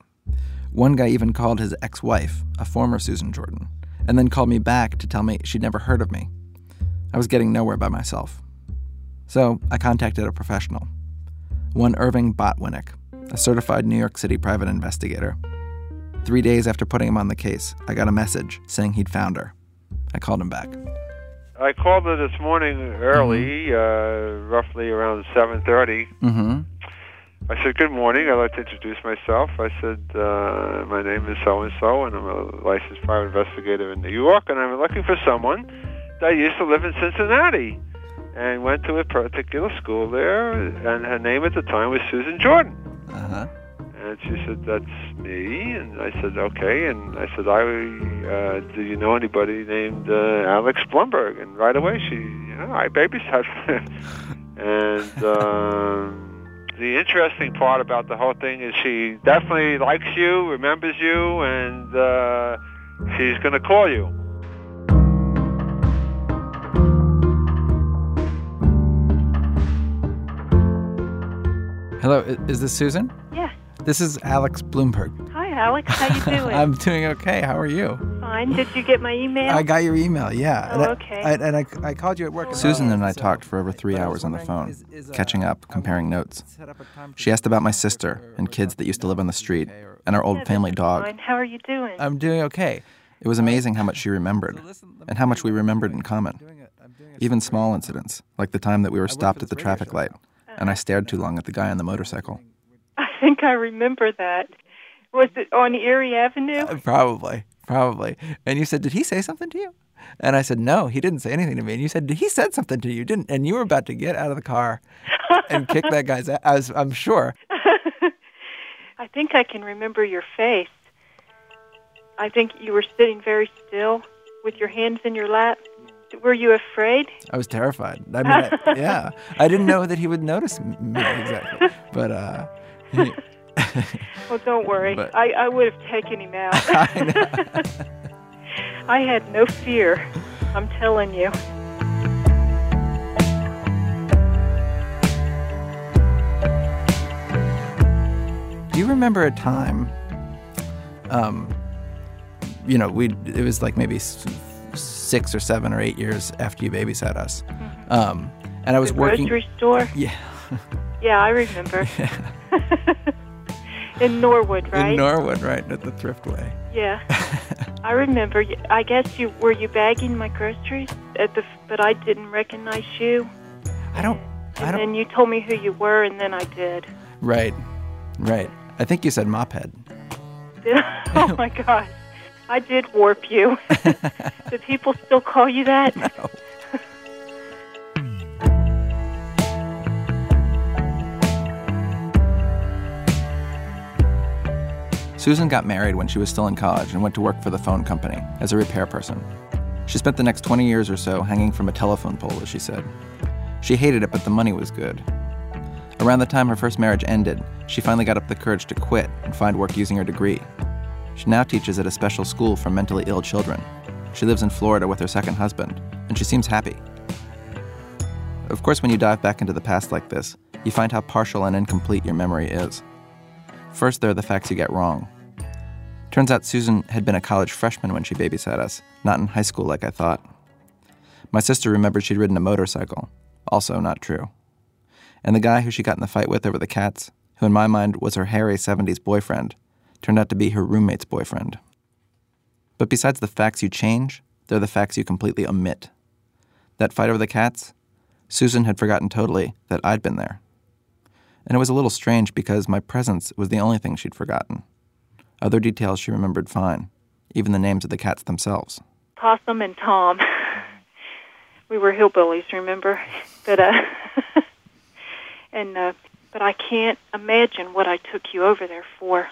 One guy even called his ex wife, a former Susan Jordan, and then called me back to tell me she'd never heard of me. I was getting nowhere by myself. So I contacted a professional, one Irving Botwinick, a certified New York City private investigator. Three days after putting him on the case, I got a message saying he'd found her. I called him back. I called her this morning early, uh, roughly around 7:30. Mm-hmm. I said, "Good morning. I'd like to introduce myself." I said, uh, "My name is so and so, and I'm a licensed private investigator in New York, and I'm looking for someone that used to live in Cincinnati and went to a particular school there, and her name at the time was Susan Jordan." Uh-huh. And she said, "That's me." And I said, "Okay." And I said, "I uh, do you know anybody named uh, Alex Blumberg?" And right away, she, you know, I babysat. and um, the interesting part about the whole thing is she definitely likes you, remembers you, and uh, she's going to call you. Hello, is this Susan? Yeah. This is Alex Blumberg. Hi, Alex. How you doing? I'm doing okay. How are you? Fine. Did you get my email? I got your email, yeah. Oh, and okay. I, and I, I called you at work. Susan and I talked for over three hours on the phone, catching up, comparing notes. She asked about my sister and kids that used to live on the street, and our old family dog. Fine. How are you doing? I'm doing okay. It was amazing how much she remembered, and how much we remembered in common. Even small incidents, like the time that we were stopped at the traffic light, and I stared too long at the guy on the motorcycle. I think I remember that. Was it on Erie Avenue? Uh, probably, probably. And you said, "Did he say something to you?" And I said, "No, he didn't say anything to me." And you said, "He said something to you, didn't?" And you were about to get out of the car and kick that guy's ass. I'm sure. I think I can remember your face. I think you were sitting very still with your hands in your lap. Were you afraid? I was terrified. I mean, I, yeah, I didn't know that he would notice me exactly, but uh, he, Well, don't worry. But- I, I would have taken him out. I had no fear. I'm telling you. Do you remember a time? Um, you know, we it was like maybe six or seven or eight years after you babysat us, um, and I was Mm-hmm. the working. grocery store. Yeah, Yeah, I remember. Yeah. in Norwood, right? in Norwood, right at the Thriftway. Yeah, I remember. I guess you were you bagging my groceries at the, but I didn't recognize you. I don't. I And don't. then you told me who you were, and then I did. Right, right. I think you said mophead. oh my gosh, I did warp you. Do people still call you that? No. Susan got married when she was still in college and went to work for the phone company as a repair person. She spent the next 20 years or so hanging from a telephone pole, as she said. She hated it, but the money was good. Around the time her first marriage ended, she finally got up the courage to quit and find work using her degree. She now teaches at a special school for mentally ill children. She lives in Florida with her second husband, and she seems happy. Of course, when you dive back into the past like this, you find how partial and incomplete your memory is. First, there are the facts you get wrong. Turns out Susan had been a college freshman when she babysat us, not in high school like I thought. My sister remembered she'd ridden a motorcycle, also not true. And the guy who she got in the fight with over the cats, who in my mind was her hairy 70s boyfriend, turned out to be her roommate's boyfriend. But besides the facts you change, they're the facts you completely omit. That fight over the cats, Susan had forgotten totally that I'd been there. And it was a little strange because my presence was the only thing she'd forgotten. Other details she remembered fine, even the names of the cats themselves. Possum and Tom. We were hillbillies, remember? But uh, and uh, but I can't imagine what I took you over there for.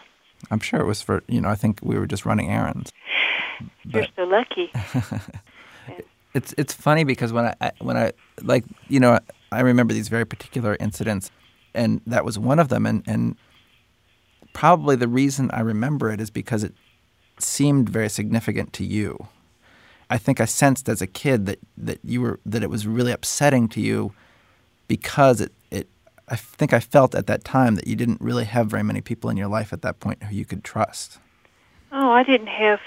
I'm sure it was for, you know, I think we were just running errands. You're so lucky. It's it's funny because when I, when I like you know I remember these very particular incidents, and that was one of them, and and probably the reason I remember it is because it seemed very significant to you. I think I sensed as a kid that that you were that it was really upsetting to you because it I think I felt at that time that you didn't really have very many people in your life at that point who you could trust. Oh, I didn't have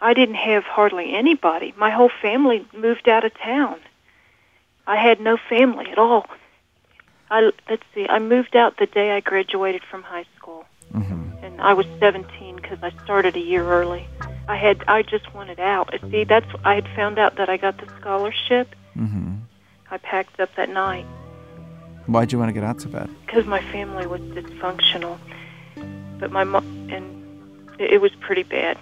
I didn't have hardly anybody. My whole family moved out of town. I had no family at all. I let's see. I moved out the day I graduated from high school, and I was 17 because I started a year early. I had I just wanted out. See, that's I had found out that I got the scholarship. hmm I packed up that night Why'd you want to get out so bad? because my family was dysfunctional. But my mom and it, was pretty bad.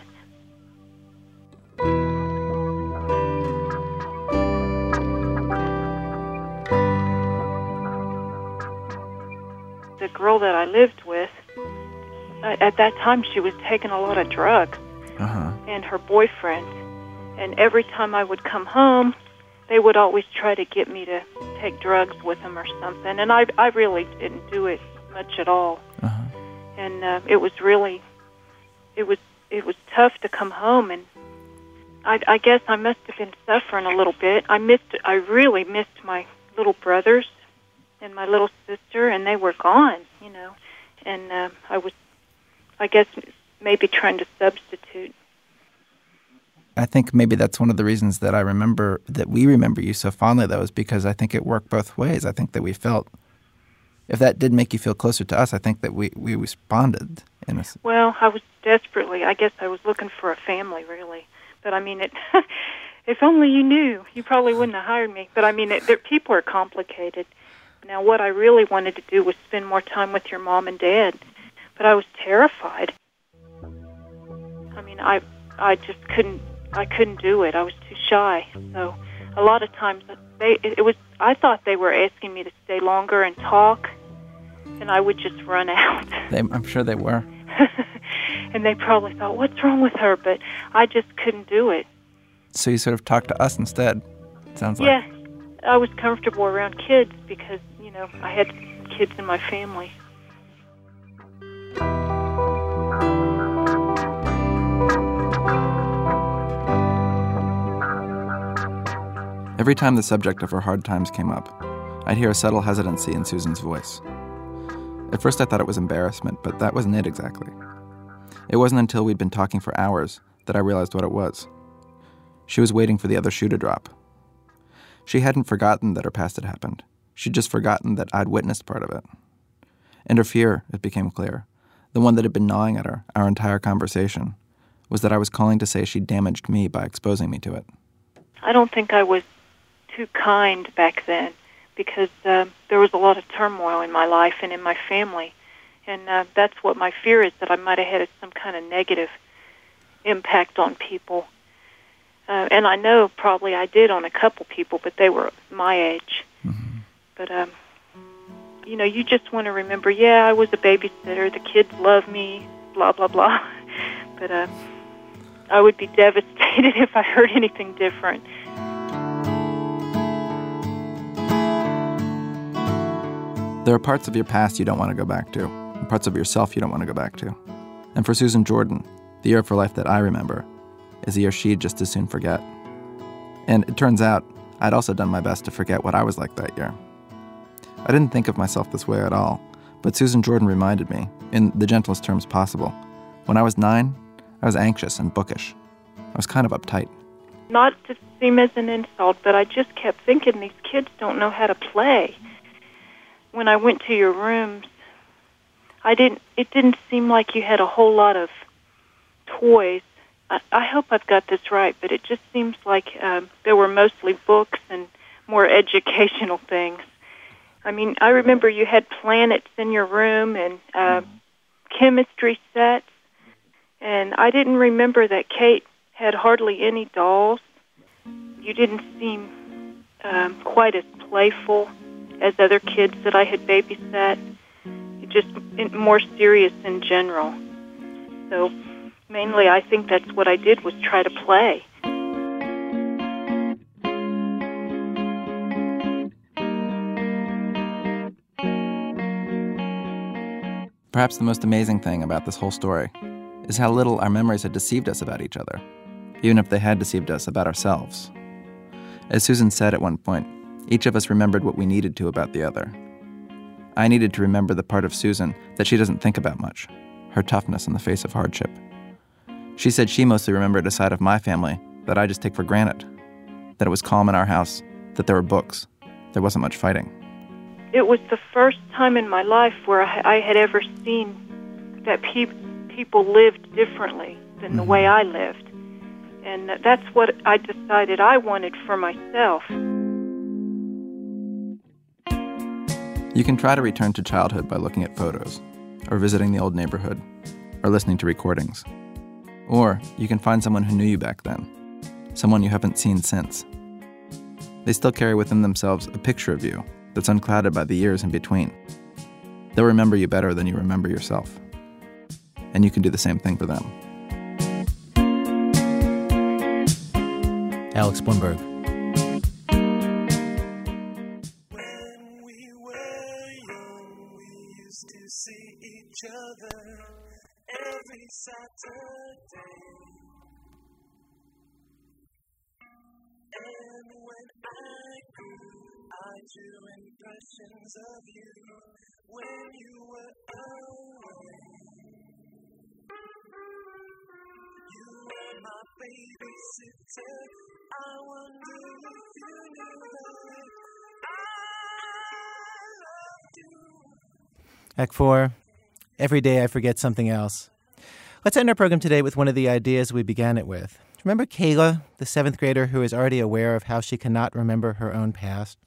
The girl that I lived with, uh, at that time, she was taking a lot of drugs, Uh huh. and her boyfriend. And every time I would come home, they would always try to get me to take drugs with them or something. And I, I really didn't do it much at all. And uh, it was really, it was, it was tough to come home. And I, I guess I must have been suffering a little bit. I missed, I really missed my little brothers and my little sister, and they were gone, you know. And uh, I was, I guess, maybe trying to substitute. I think maybe that's one of the reasons that I remember that we remember you so fondly, though, is because I think it worked both ways. I think that we felt, if that did make you feel closer to us, I think that we, we responded in a, Well, I was desperately. I guess I was looking for a family, really. But I mean, it. if only you knew, you probably wouldn't have hired me. But I mean, it, people are complicated. Now, what I really wanted to do was spend more time with your mom and dad, but I was terrified. I mean, I, I just couldn't. I couldn't do it. I was too shy. So, a lot of times uh, they. It, it was. I thought they were asking me to stay longer and talk, and I would just run out. they, I'm sure they were. and they probably thought, "What's wrong with her?" But I just couldn't do it. So you sort of talked to us instead. It sounds like. Yeah, I was comfortable around kids because you know I had kids in my family. Every time the subject of her hard times came up, I'd hear a subtle hesitancy in Susan's voice. At first, I thought it was embarrassment, but that wasn't it exactly. It wasn't until we'd been talking for hours that I realized what it was. She was waiting for the other shoe to drop. She hadn't forgotten that her past had happened. She'd just forgotten that I'd witnessed part of it. And her fear, it became clear, the one that had been gnawing at her our entire conversation, was that I was calling to say she'd damaged me by exposing me to it. I don't think I was too kind back then because uh, there was a lot of turmoil in my life and in my family, and uh, that's what my fear is that I might have had some kind of negative impact on people. Uh, and I know probably I did on a couple people, but they were my age. But um, you know, you just want to remember, yeah, I was a babysitter. The kids love me, blah blah blah. but uh, I would be devastated if I heard anything different. There are parts of your past you don't want to go back to, and parts of yourself you don't want to go back to. And for Susan Jordan, the year of her life that I remember is a year she'd just as soon forget. And it turns out I'd also done my best to forget what I was like that year. I didn't think of myself this way at all, but Susan Jordan reminded me, in the gentlest terms possible. When I was nine, I was anxious and bookish. I was kind of uptight. Not to seem as an insult, but I just kept thinking these kids don't know how to play. When I went to your rooms, I didn't. It didn't seem like you had a whole lot of toys. I, I hope I've got this right, but it just seems like um, there were mostly books and more educational things. I mean, I remember you had planets in your room and uh, chemistry sets, and I didn't remember that Kate had hardly any dolls. You didn't seem um, quite as playful as other kids that I had babysat. Just more serious in general. So mainly, I think that's what I did was try to play. Perhaps the most amazing thing about this whole story is how little our memories had deceived us about each other, even if they had deceived us about ourselves. As Susan said at one point, each of us remembered what we needed to about the other. I needed to remember the part of Susan that she doesn't think about much her toughness in the face of hardship. She said she mostly remembered a side of my family that I just take for granted that it was calm in our house, that there were books, there wasn't much fighting. it was the first time in my life where I, had ever seen that pe- people lived differently than the way mm-hmm. I lived. And that's what I decided I wanted for myself. You can try to return to childhood by looking at photos, or visiting the old neighborhood, or listening to recordings. Or you can find someone who knew you back then, someone you haven't seen since. They still carry within themselves a picture of you that's unclouded by the years in between. They'll remember you better than you remember yourself. And you can do the same thing for them. Alex Blumberg. Saturday. And when I grew, I drew impressions of you when you were away. You were my babysitter. I wonder if you knew that I loved you. Act 4. Every day I forget something else. Let's end our program today with one of the ideas we began it with. Remember Kayla, the seventh grader who is already aware of how she cannot remember her own past?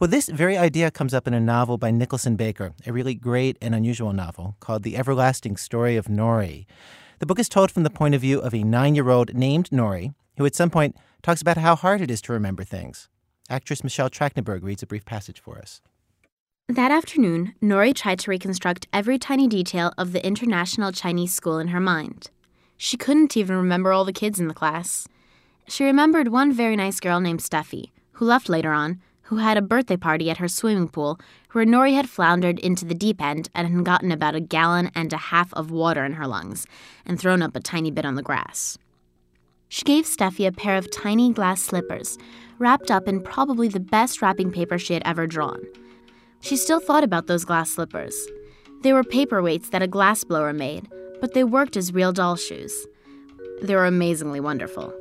Well, this very idea comes up in a novel by Nicholson Baker, a really great and unusual novel called The Everlasting Story of Nory. The book is told from the point of view of a nine year old named Nory, who at some point talks about how hard it is to remember things. Actress Michelle Trachtenberg reads a brief passage for us. That afternoon, Nory tried to reconstruct every tiny detail of the international Chinese school in her mind. She couldn't even remember all the kids in the class. She remembered one very nice girl named Steffi, who left later on, who had a birthday party at her swimming pool where Nory had floundered into the deep end and had gotten about a gallon and a half of water in her lungs and thrown up a tiny bit on the grass. She gave Steffi a pair of tiny glass slippers, wrapped up in probably the best wrapping paper she had ever drawn. She still thought about those glass slippers. They were paperweights that a glassblower made, but they worked as real doll shoes. They were amazingly wonderful.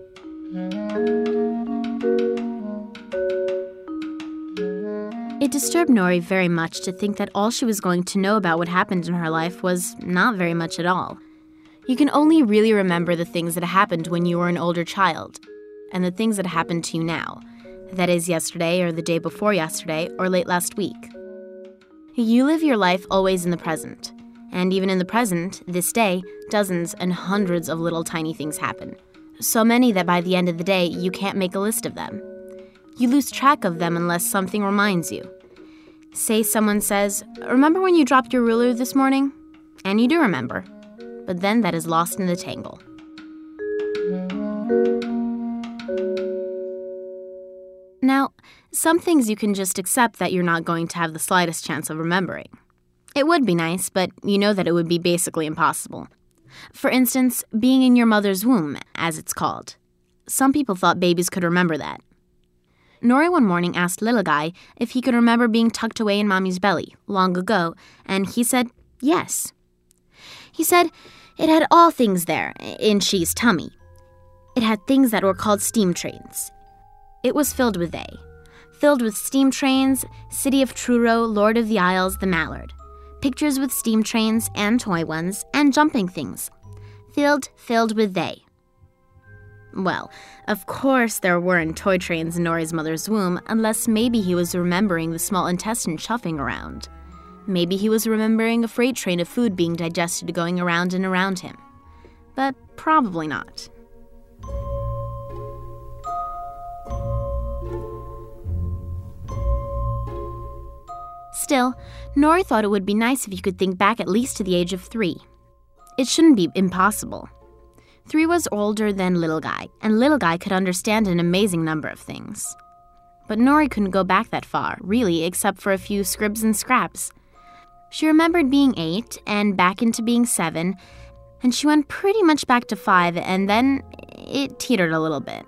It disturbed Nory very much to think that all she was going to know about what happened in her life was not very much at all. You can only really remember the things that happened when you were an older child, and the things that happened to you now. That is, yesterday, or the day before yesterday, or late last week. You live your life always in the present. And even in the present, this day, dozens and hundreds of little tiny things happen. So many that by the end of the day, you can't make a list of them. You lose track of them unless something reminds you. Say someone says, Remember when you dropped your ruler this morning? And you do remember. But then that is lost in the tangle. Now, some things you can just accept that you're not going to have the slightest chance of remembering. It would be nice, but you know that it would be basically impossible. For instance, being in your mother's womb, as it's called. Some people thought babies could remember that. Nory one morning asked Little Guy if he could remember being tucked away in Mommy's belly long ago, and he said yes. He said it had all things there in She's tummy. It had things that were called steam trains. It was filled with they. Filled with steam trains, City of Truro, Lord of the Isles, the Mallard. Pictures with steam trains and toy ones and jumping things. Filled, filled with they. Well, of course there weren't toy trains in Nory's mother's womb, unless maybe he was remembering the small intestine chuffing around. Maybe he was remembering a freight train of food being digested going around and around him. But probably not. Still, Nory thought it would be nice if you could think back at least to the age of three. It shouldn't be impossible. Three was older than Little Guy, and Little Guy could understand an amazing number of things. But Nory couldn't go back that far, really, except for a few scribs and scraps. She remembered being eight, and back into being seven, and she went pretty much back to five, and then it teetered a little bit.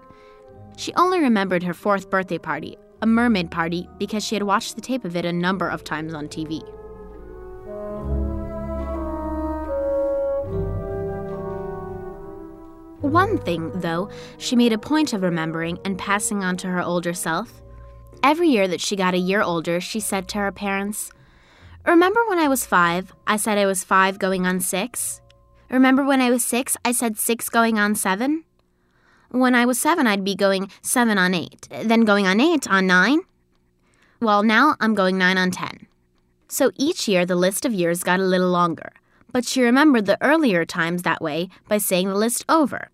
She only remembered her fourth birthday party, a mermaid party, because she had watched the tape of it a number of times on TV. One thing, though, she made a point of remembering and passing on to her older self. Every year that she got a year older, she said to her parents, Remember when I was five, I said I was five going on six? Remember when I was six, I said six going on seven? When I was seven, I'd be going seven on eight, then going on eight on nine. Well, now I'm going nine on ten. So each year, the list of years got a little longer, but she remembered the earlier times that way by saying the list over.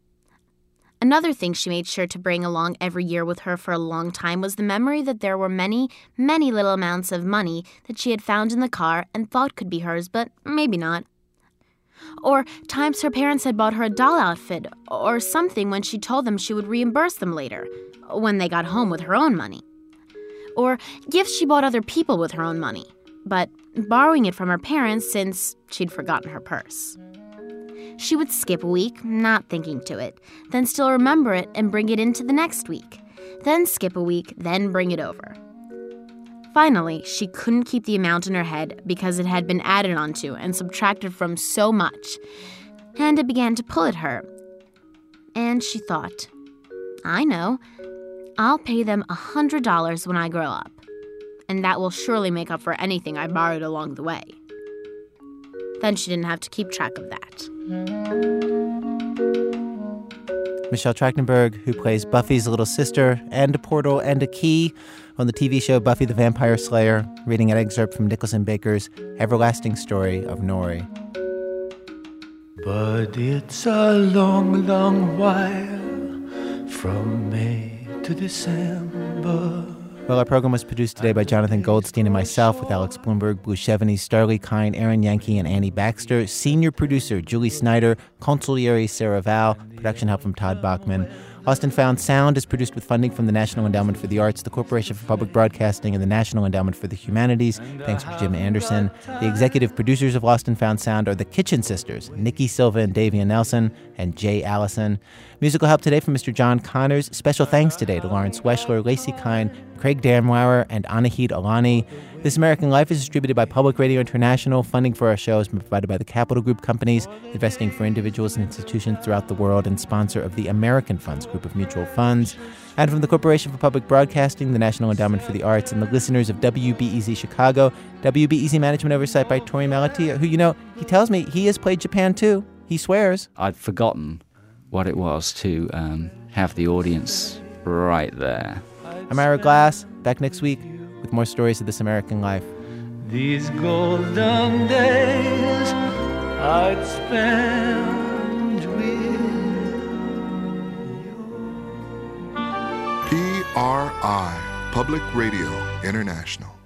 Another thing she made sure to bring along every year with her for a long time was the memory that there were many, many little amounts of money that she had found in the car and thought could be hers, but maybe not. Or times her parents had bought her a doll outfit or something when she told them she would reimburse them later, when they got home with her own money. Or gifts she bought other people with her own money, but borrowing it from her parents since she'd forgotten her purse. She would skip a week, not thinking to it, then still remember it and bring it into the next week, then skip a week, then bring it over. Finally, she couldn't keep the amount in her head because it had been added onto and subtracted from so much, and it began to pull at her. And she thought, I know, I'll pay them a hundred dollars when I grow up, and that will surely make up for anything I borrowed along the way. Then she didn't have to keep track of that. Michelle Trachtenberg, who plays Buffy's little sister and a portal and a key on the TV show Buffy the Vampire Slayer, reading an excerpt from Nicholson Baker's Everlasting Story of Nory. But it's a long, long while from May to December. Well, our program was produced today by Jonathan Goldstein and myself with Alex Blumberg, Blue Chevigny, Starlee Kine, Aaron Yankee, and Annie Baxter. Senior producer Julie Snyder, consigliere Sarah Val, production help from Todd Bachman. Lost and Found Sound is produced with funding from the National Endowment for the Arts, the Corporation for Public Broadcasting, and the National Endowment for the Humanities. Thanks to Jim Anderson. The executive producers of Lost and Found Sound are the Kitchen Sisters, Nikki Silva and Davia Nelson, and Jay Allison. Musical help today from Mr. John Connors. Special thanks today to Lawrence Weschler, Lacey Kine, Craig Darmauer, and Anahid Alani. This American Life is distributed by Public Radio International. Funding for our show has been provided by the Capital Group companies, investing for individuals and institutions throughout the world, and sponsor of the American Funds Group of Mutual Funds. And from the Corporation for Public Broadcasting, the National Endowment for the Arts, and the listeners of WBEZ Chicago, WBEZ Management Oversight by Torey Malatia, who, you know, he tells me he has played Japan too. He swears. I'd forgotten what it was to um, have the audience right there. I'm Ira Glass, back next week with more stories of this American life. These golden days I'd spend with PRI, Public Radio International.